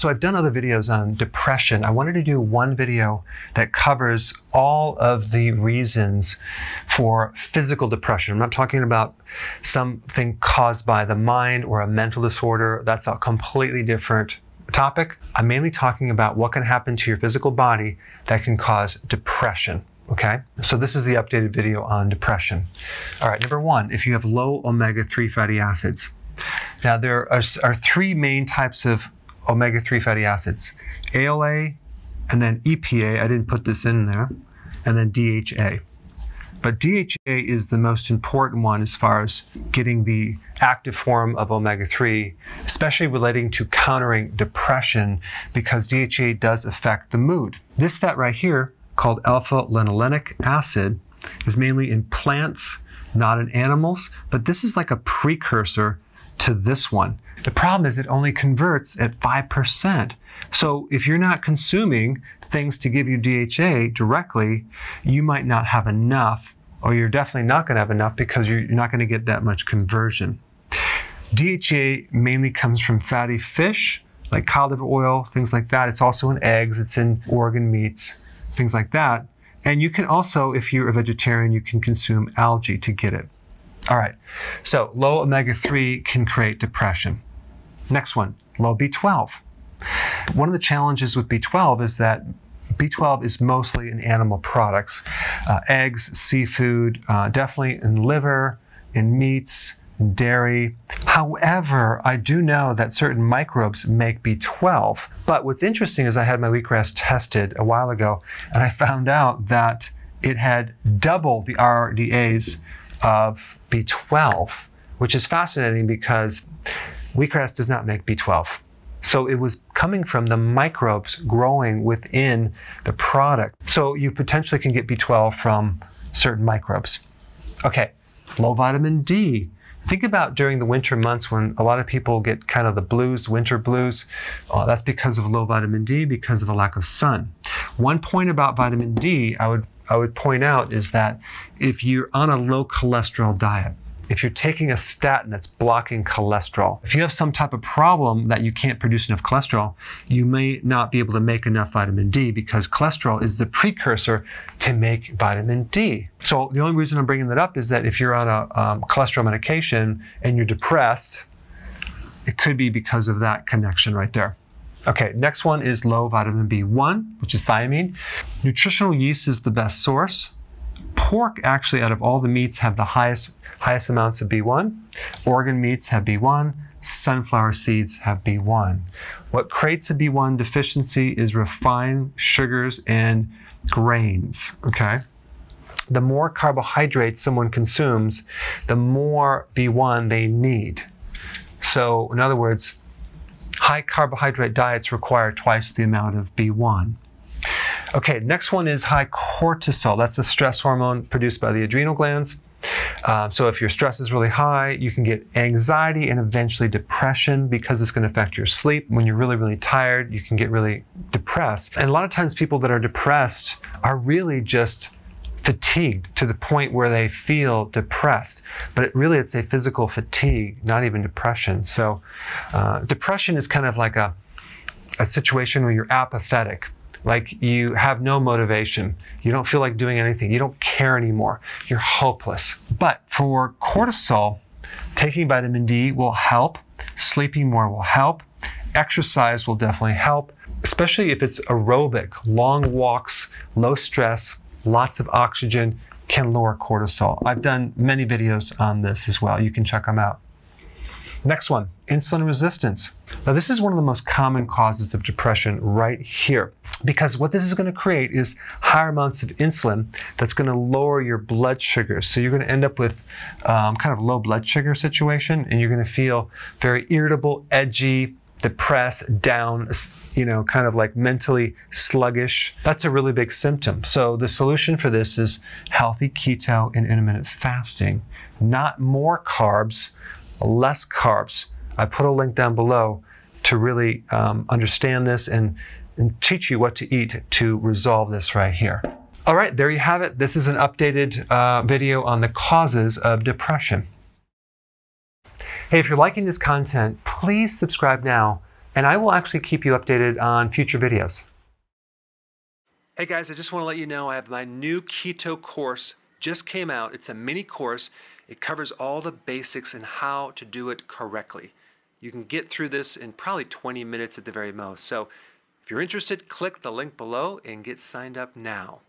So I've done other videos on depression. I wanted to do one video that covers all of the reasons for physical depression. I'm not talking about something caused by the mind or a mental disorder. That's a completely different topic. I'm mainly talking about what can happen to your physical body that can cause depression. Okay, so this is the updated video on depression. All right, number one, if you have low omega 3 fatty acids. Now, there are, are three main types of omega 3 fatty acids ALA, and then EPA. I didn't put this in there, and then DHA. But DHA is the most important one as far as getting the active form of omega 3, especially relating to countering depression, because DHA does affect the mood. This fat right here, called alpha linolenic acid, is mainly in plants, not in animals, but this is like a precursor to this one. The problem is it only converts at 5%. So if you're not consuming things to give you DHA directly, you might not have enough, or you're definitely not going to have enough because you're not going to get that much conversion. DHA mainly comes from fatty fish, like cod liver oil, things like that. It's also in eggs, it's in organ meats, things like that. And you can also, if you're a vegetarian, you can consume algae to get it. All right, so low omega 3 can create depression. Next one, low B12. One of the challenges with B12 is that B12 is mostly in animal products, uh, eggs, seafood, uh, definitely in liver, in meats, dairy. However, I do know that certain microbes make B12. But what's interesting is I had my wheatgrass tested a while ago, and I found out that it had double the RDAs of B12, which is fascinating because wheatgrass does not make B12. So it was coming from the microbes growing within the product. So you potentially can get B12 from certain microbes. Okay, low vitamin D. Think about during the winter months when a lot of people get kind of the blues, winter blues. Uh, that's because of low vitamin D, because of a lack of sun. One point about vitamin D I would, I would point out is that if you're on a low cholesterol diet, if you're taking a statin that's blocking cholesterol, if you have some type of problem that you can't produce enough cholesterol, you may not be able to make enough vitamin D because cholesterol is the precursor to make vitamin D. So the only reason I'm bringing that up is that if you're on a um, cholesterol medication and you're depressed, it could be because of that connection right there. Okay, next one is low vitamin B1, which is thiamine. Nutritional yeast is the best source. Pork, actually, out of all the meats, have the highest highest amounts of B1. Organ meats have B1. Sunflower seeds have B1. What creates a B1 deficiency is refined sugars and grains. Okay. The more carbohydrates someone consumes, the more B1 they need. So, in other words, high carbohydrate diets require twice the amount of B1. Okay, next one is high cortisol. That's a stress hormone produced by the adrenal glands. Um, so if your stress is really high, you can get anxiety and eventually depression because it's going to affect your sleep. When you're really, really tired, you can get really depressed. And a lot of times people that are depressed are really just fatigued to the point where they feel depressed. But it really, it's a physical fatigue, not even depression. So uh, depression is kind of like a, a situation where you're apathetic like you have no motivation. You don't feel like doing anything. You don't care anymore. You're hopeless. But for cortisol, taking vitamin D will help. Sleeping more will help. Exercise will definitely help, especially if it's aerobic, long walks, low stress, lots of oxygen can lower cortisol. I've done many videos on this as well. You can check them out. Next one, insulin resistance. Now, this is one of the most common causes of depression right here because what this is going to create is higher amounts of insulin that's going to lower your blood sugar. So you're going to end up with um, kind of low blood sugar situation and you're going to feel very irritable, edgy, depressed, down, you know, kind of like mentally sluggish. That's a really big symptom. So the solution for this is healthy keto and intermittent fasting. Not more carbs, less carbs. I put a link down below to really um, understand this and, and teach you what to eat to resolve this right here. All right, there you have it. This is an updated uh, video on the causes of depression. Hey, if you're liking this content, please subscribe now, and I will actually keep you updated on future videos. Hey guys, I just want to let you know I have my new keto course just came out. It's a mini course. It covers all the basics and how to do it correctly. You can get through this in probably 20 minutes at the very most. So if you're interested, click the link below and get signed up now.